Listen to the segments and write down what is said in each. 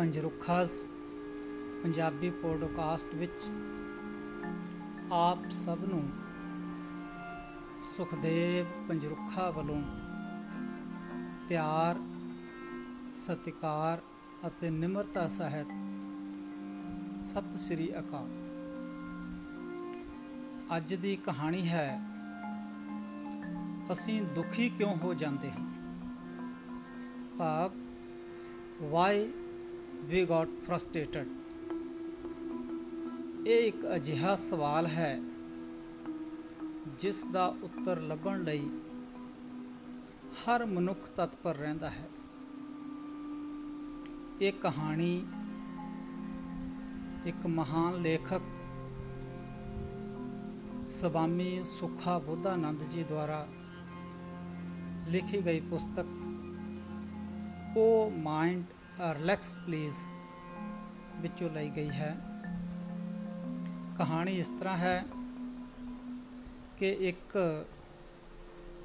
ਪੰਜਰੁਖਾਸ Punjabi podcast ਵਿੱਚ ਆਪ ਸਭ ਨੂੰ ਸੁਖਦੇਵ ਪੰਜਰੁਖਾ ਵੱਲੋਂ ਪਿਆਰ, ਸਤਿਕਾਰ ਅਤੇ ਨਿਮਰਤਾ ਸਹਿਤ ਸਤਿ ਸ੍ਰੀ ਅਕਾਲ। ਅੱਜ ਦੀ ਕਹਾਣੀ ਹੈ, ਅਸੀਂ ਦੁਖੀ ਕਿਉਂ ਹੋ ਜਾਂਦੇ ਹਾਂ? ਭਾਵ why we got frustrated. ਇਹ ਇੱਕ ਅਜਿਹਾ ਸਵਾਲ ਹੈ, ਜਿਸ ਦਾ ਉੱਤਰ ਲੱਭਣ ਲਈ ਹਰ ਮਨੁੱਖ ਤਤਪਰ ਰਹਿੰਦਾ ਹੈ। ਇਹ ਕਹਾਣੀ ਇੱਕ ਮਹਾਨ ਲੇਖਕ ਸਵਾਮੀ ਸੁਖਾ ਬੁੱਧਾਨੰਦ ਜੀ ਦੁਆਰਾ ਲਿਖੀ ਗਈ ਪੁਸਤਕ, ਉਹ ਮਾਈਂਡ ਰਿਲੈਕਸ ਪਲੀਜ਼ ਵਿੱਚੋਂ ਲਈ ਗਈ ਹੈ। ਕਹਾਣੀ ਇਸ ਤਰ੍ਹਾਂ ਹੈ ਕਿ ਇੱਕ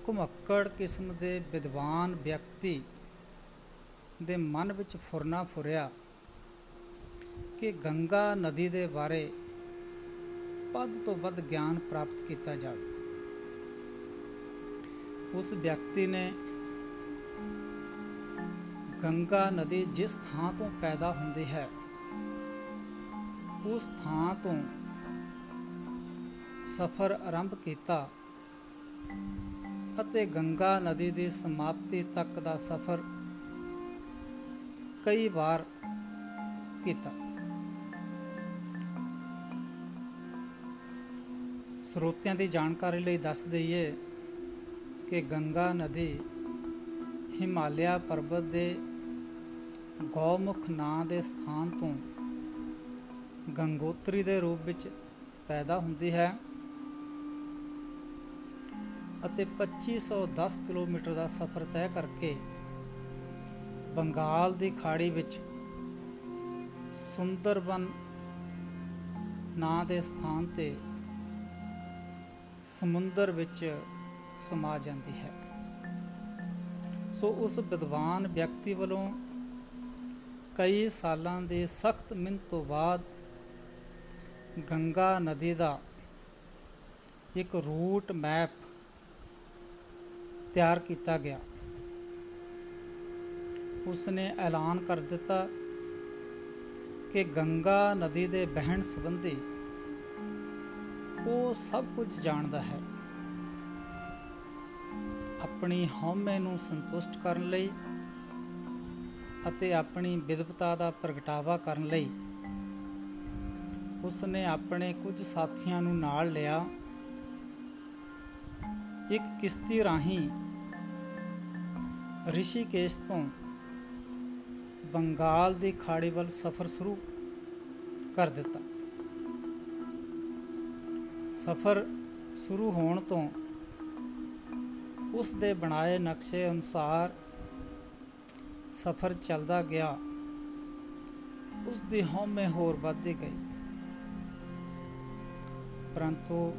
ਘੁਮੱਕੜ ਕਿਸਮ ਦੇ ਵਿਦਵਾਨ ਵਿਅਕਤੀ ਦੇ ਮਨ ਵਿੱਚ ਫੁਰਨਾ ਫੁਰਿਆ ਕਿ ਗੰਗਾ ਨਦੀ ਦੇ ਬਾਰੇ ਵੱਧ ਤੋਂ ਵੱਧ ਗਿਆਨ ਪ੍ਰਾਪਤ ਕੀਤਾ ਜਾਵੇ। ਉਸ ਵਿਅਕਤੀ ਨੇ ਗੰਗਾ ਨਦੀ ਜਿਸ ਥਾਂ ਤੋਂ ਪੈਦਾ ਹੁੰਦੀ ਹੈ, ਉਸ ਥਾਂ ਤੋਂ ਸਫ਼ਰ ਆਰੰਭ ਕੀਤਾ ਅਤੇ ਗੰਗਾ ਨਦੀ ਦੀ ਸਮਾਪਤੀ ਤੱਕ ਦਾ ਸਫ਼ਰ ਕਈ ਵਾਰ ਕੀਤਾ। ਸਰੋਤਿਆਂ ਦੀ ਜਾਣਕਾਰੀ ਲਈ ਦੱਸ ਦਈਏ ਕਿ ਗੰਗਾ ਨਦੀ ਹਿਮਾਲਿਆ ਪਰਬਤ ਦੇ ਗੌਮੁਖ ਨਾਂ ਦੇ ਸਥਾਨ ਤੋਂ ਗੰਗੋਤਰੀ ਦੇ ਰੂਪ ਵਿੱਚ ਪੈਦਾ ਹੁੰਦੀ ਹੈ ਅਤੇ 2510 ਕਿਲੋਮੀਟਰ ਦਾ ਸਫ਼ਰ ਤੈਅ ਕਰਕੇ ਬੰਗਾਲ ਦੀ ਖਾੜੀ ਵਿੱਚ ਸੁੰਦਰਬਨ ਨਾਂ ਦੇ ਸਥਾਨ ਤੇ ਸਮੁੰਦਰ ਵਿੱਚ ਸਮਾ ਜਾਂਦੀ ਹੈ। ਸੋ ਉਸ ਵਿਦਵਾਨ ਵਿਅਕਤੀ ਵੱਲੋਂ ਕਈ ਸਾਲਾਂ ਦੇ ਸਖਤ ਮਿਹਨਤ ਤੋਂ ਬਾਅਦ ਗੰਗਾ ਨਦੀ ਦਾ ਇੱਕ ਰੂਟ ਮੈਪ ਤਿਆਰ ਕੀਤਾ ਗਿਆ। ਉਸ ਨੇ ਐਲਾਨ ਕਰ ਦਿੱਤਾ ਕਿ ਗੰਗਾ ਨਦੀ ਦੇ ਬਹਿਣ ਸੰਬੰਧੀ ਉਹ ਸਭ ਕੁਝ ਜਾਣਦਾ ਹੈ। ਆਪਣੀ ਹਉਮੈ ਨੂੰ ਸੰਤੁਸ਼ਟ ਕਰਨ ਲਈ ਅਤੇ ਆਪਣੀ ਵਿਦਵਤਾ ਦਾ ਪ੍ਰਗਟਾਵਾ ਕਰਨ ਲਈ ਉਸ ਨੇ ਆਪਣੇ ਕੁਝ ਸਾਥੀਆਂ ਨੂੰ ਨਾਲ ਲਿਆ। ਇੱਕ ਕਿਸ਼ਤੀ ਰਾਹੀਂ ਰਿਸ਼ੀਕੇਸ਼ ਤੋਂ ਬੰਗਾਲ ਦੀ ਖਾੜੀ ਵੱਲ ਸਫ਼ਰ ਸ਼ੁਰੂ ਕਰ ਦਿੱਤਾ। ਸਫ਼ਰ ਸ਼ੁਰੂ ਹੋਣ ਤੋਂ ਉਸ ਦੇ ਬਣਾਏ ਨਕਸ਼ੇ ਅਨੁਸਾਰ ਸਫ਼ਰ ਚੱਲਦਾ ਗਿਆ। ਉਸ ਦੀ ਹਉਮੈ ਹੋਰ ਵੱਧਦੀ ਗਈ। ਪਰੰਤੂ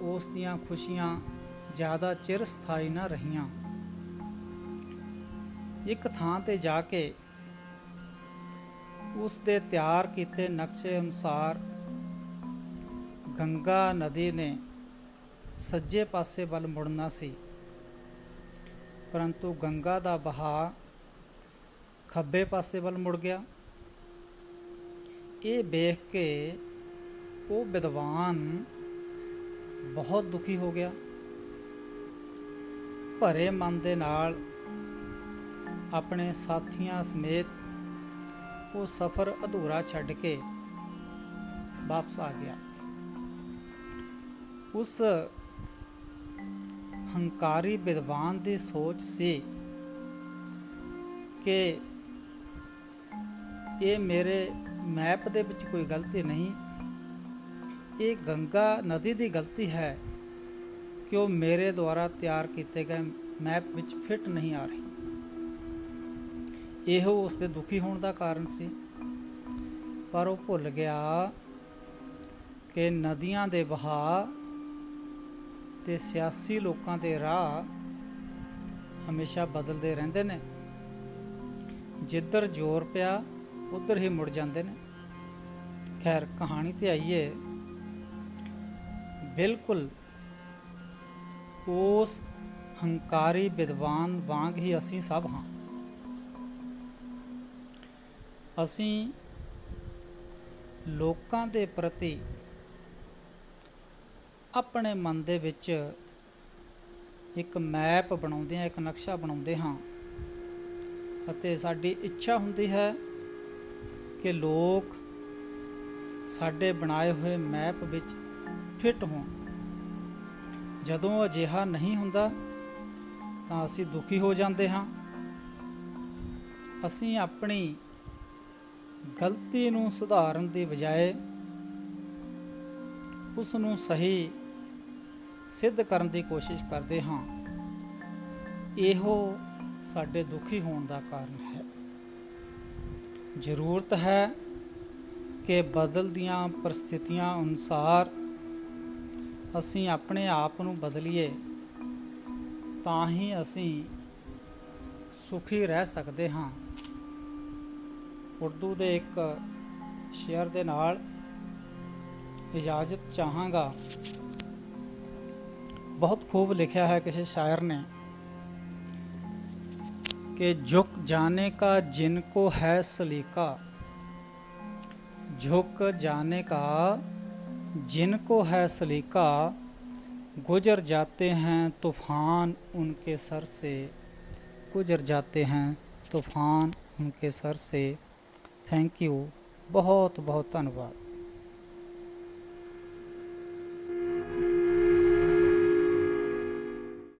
ਉਸ ਦੀਆਂ ਖੁਸ਼ੀਆਂ ਜ਼ਿਆਦਾ ਚਿਰ ਸਥਾਈ ਨਾ ਰਹੀਆਂ। ਇੱਕ ਥਾਂ ਤੇ ਜਾ ਕੇ ਉਸ ਦੇ ਤਿਆਰ ਕੀਤੇ ਨਕਸ਼ੇ ਅਨੁਸਾਰ ਗੰਗਾ ਨਦੀ ਨੇ ਸੱਜੇ ਪਾਸੇ ਵੱਲ ਮੁੜਨਾ ਸੀ। ਪਰੰਤੂ ਗੰਗਾ ਦਾ ਬਹਾ ਖੱਬੇ ਪਾਸੇ ਵੱਲ ਮੁੜ ਗਿਆ। ਇਹ ਵੇਖ ਕੇ ਉਹ ਵਿਦਵਾਨ ਬਹੁਤ ਦੁਖੀ ਹੋ ਗਿਆ। ਭਰੇ ਮਨ ਦੇ ਨਾਲ ਆਪਣੇ ਸਾਥੀਆਂ ਸਮੇਤ ਉਹ ਸਫ਼ਰ ਅਧੂਰਾ ਛੱਡ ਕੇ ਵਾਪਸ ਆ ਗਿਆ। ਉਸ ਹੰਕਾਰੀ ਵਿਦਵਾਨ ਦੀ ਸੋਚ ਸੀ ਕਿ ਇਹ ਮੇਰੇ ਮੈਪ ਦੇ ਵਿੱਚ ਕੋਈ ਗਲਤੀ ਨਹੀਂ, ਇਹ ਗੰਗਾ ਨਦੀ ਦੀ ਗਲਤੀ ਹੈ ਕਿ ਉਹ ਮੇਰੇ ਦੁਆਰਾ ਤਿਆਰ ਕੀਤੇ ਗਏ ਮੈਪ ਵਿੱਚ ਫਿੱਟ ਨਹੀਂ ਆ ਰਹੀ। ਇਹੋ ਉਸ ਦੇ ਦੁਖੀ ਹੋਣ ਦਾ ਕਾਰਨ ਸੀ। ਪਰ ਉਹ ਭੁੱਲ ਗਿਆ ਕਿ ਨਦੀਆਂ ਦੇ ਵਹਾਅ ਤੇ ਸਿਆਸੀ ਲੋਕਾਂ ਦੇ ਰਾਹ ਹਮੇਸ਼ਾ ਬਦਲਦੇ ਰਹਿੰਦੇ ਨੇ। ਜਿੱਧਰ ਜ਼ੋਰ ਪਿਆ, ਉਧਰ ਹੀ ਮੁੜ ਜਾਂਦੇ ਨੇ। ਖੈਰ, ਕਹਾਣੀ ਤੇ ਆਈਏ। ਬਿਲਕੁਲ ਉਸ ਹੰਕਾਰੀ ਵਿਦਵਾਨ ਵਾਂਗ ਹੀ ਅਸੀਂ ਸਭ ਹਾਂ। ਅਸੀਂ ਲੋਕਾਂ ਦੇ ਪ੍ਰਤੀ ਆਪਣੇ ਮਨ ਦੇ ਵਿੱਚ ਇੱਕ ਮੈਪ ਬਣਾਉਂਦੇ ਹਾਂ, ਇੱਕ ਨਕਸ਼ਾ ਬਣਾਉਂਦੇ ਹਾਂ। ਅਤੇ ਸਾਡੀ ਇੱਛਾ ਹੁੰਦੀ ਹੈ ਕਿ ਲੋਕ ਸਾਡੇ ਬਣਾਏ ਹੋਏ ਮੈਪ ਵਿੱਚ ਫਿੱਟ ਹੋਣ। ਜਦੋਂ ਅਜਿਹਾ ਨਹੀਂ ਹੁੰਦਾ, ਤਾਂ ਅਸੀਂ ਦੁਖੀ ਹੋ ਜਾਂਦੇ ਹਾਂ। ਅਸੀਂ ਆਪਣੀ ਗਲਤੀ ਨੂੰ ਸੁਧਾਰਨ ਦੀ ਬਜਾਏ ਉਸ ਨੂੰ ਸਹੀ ਸਿੱਧ ਕਰਨ ਦੀ ਕੋਸ਼ਿਸ਼ ਕਰਦੇ ਹਾਂ। ਇਹੋ ਸਾਡੇ ਦੁਖੀ ਹੋਣ ਦਾ ਕਾਰਨ ਹੈ। ਜ਼ਰੂਰਤ ਹੈ ਕਿ ਬਦਲਦੀਆਂ ਪਰਿਸਥਿਤੀਆਂ ਅਨੁਸਾਰ ਅਸੀਂ ਆਪਣੇ ਆਪ ਨੂੰ ਬਦਲੀਏ, ਤਾਂ ਹੀ ਅਸੀਂ ਸੁਖੀ ਰਹਿ ਸਕਦੇ ਹਾਂ। ਉਰਦੂ ਦੇ ਇੱਕ ਸ਼ੇਅਰ ਦੇ ਨਾਲ ਇਜਾਜ਼ਤ ਚਾਹਾਂਗਾ। बहुत खूब लिखा है किसी शायर ने कि झुक जाने का जिनको है सलीका, झुक जाने का जिनको है सलीका, गुजर जाते हैं तूफ़ान उनके सर से, गुजर जाते हैं तूफ़ान उनके सर से। थैंक यू बहुत बहुत धन्यवाद।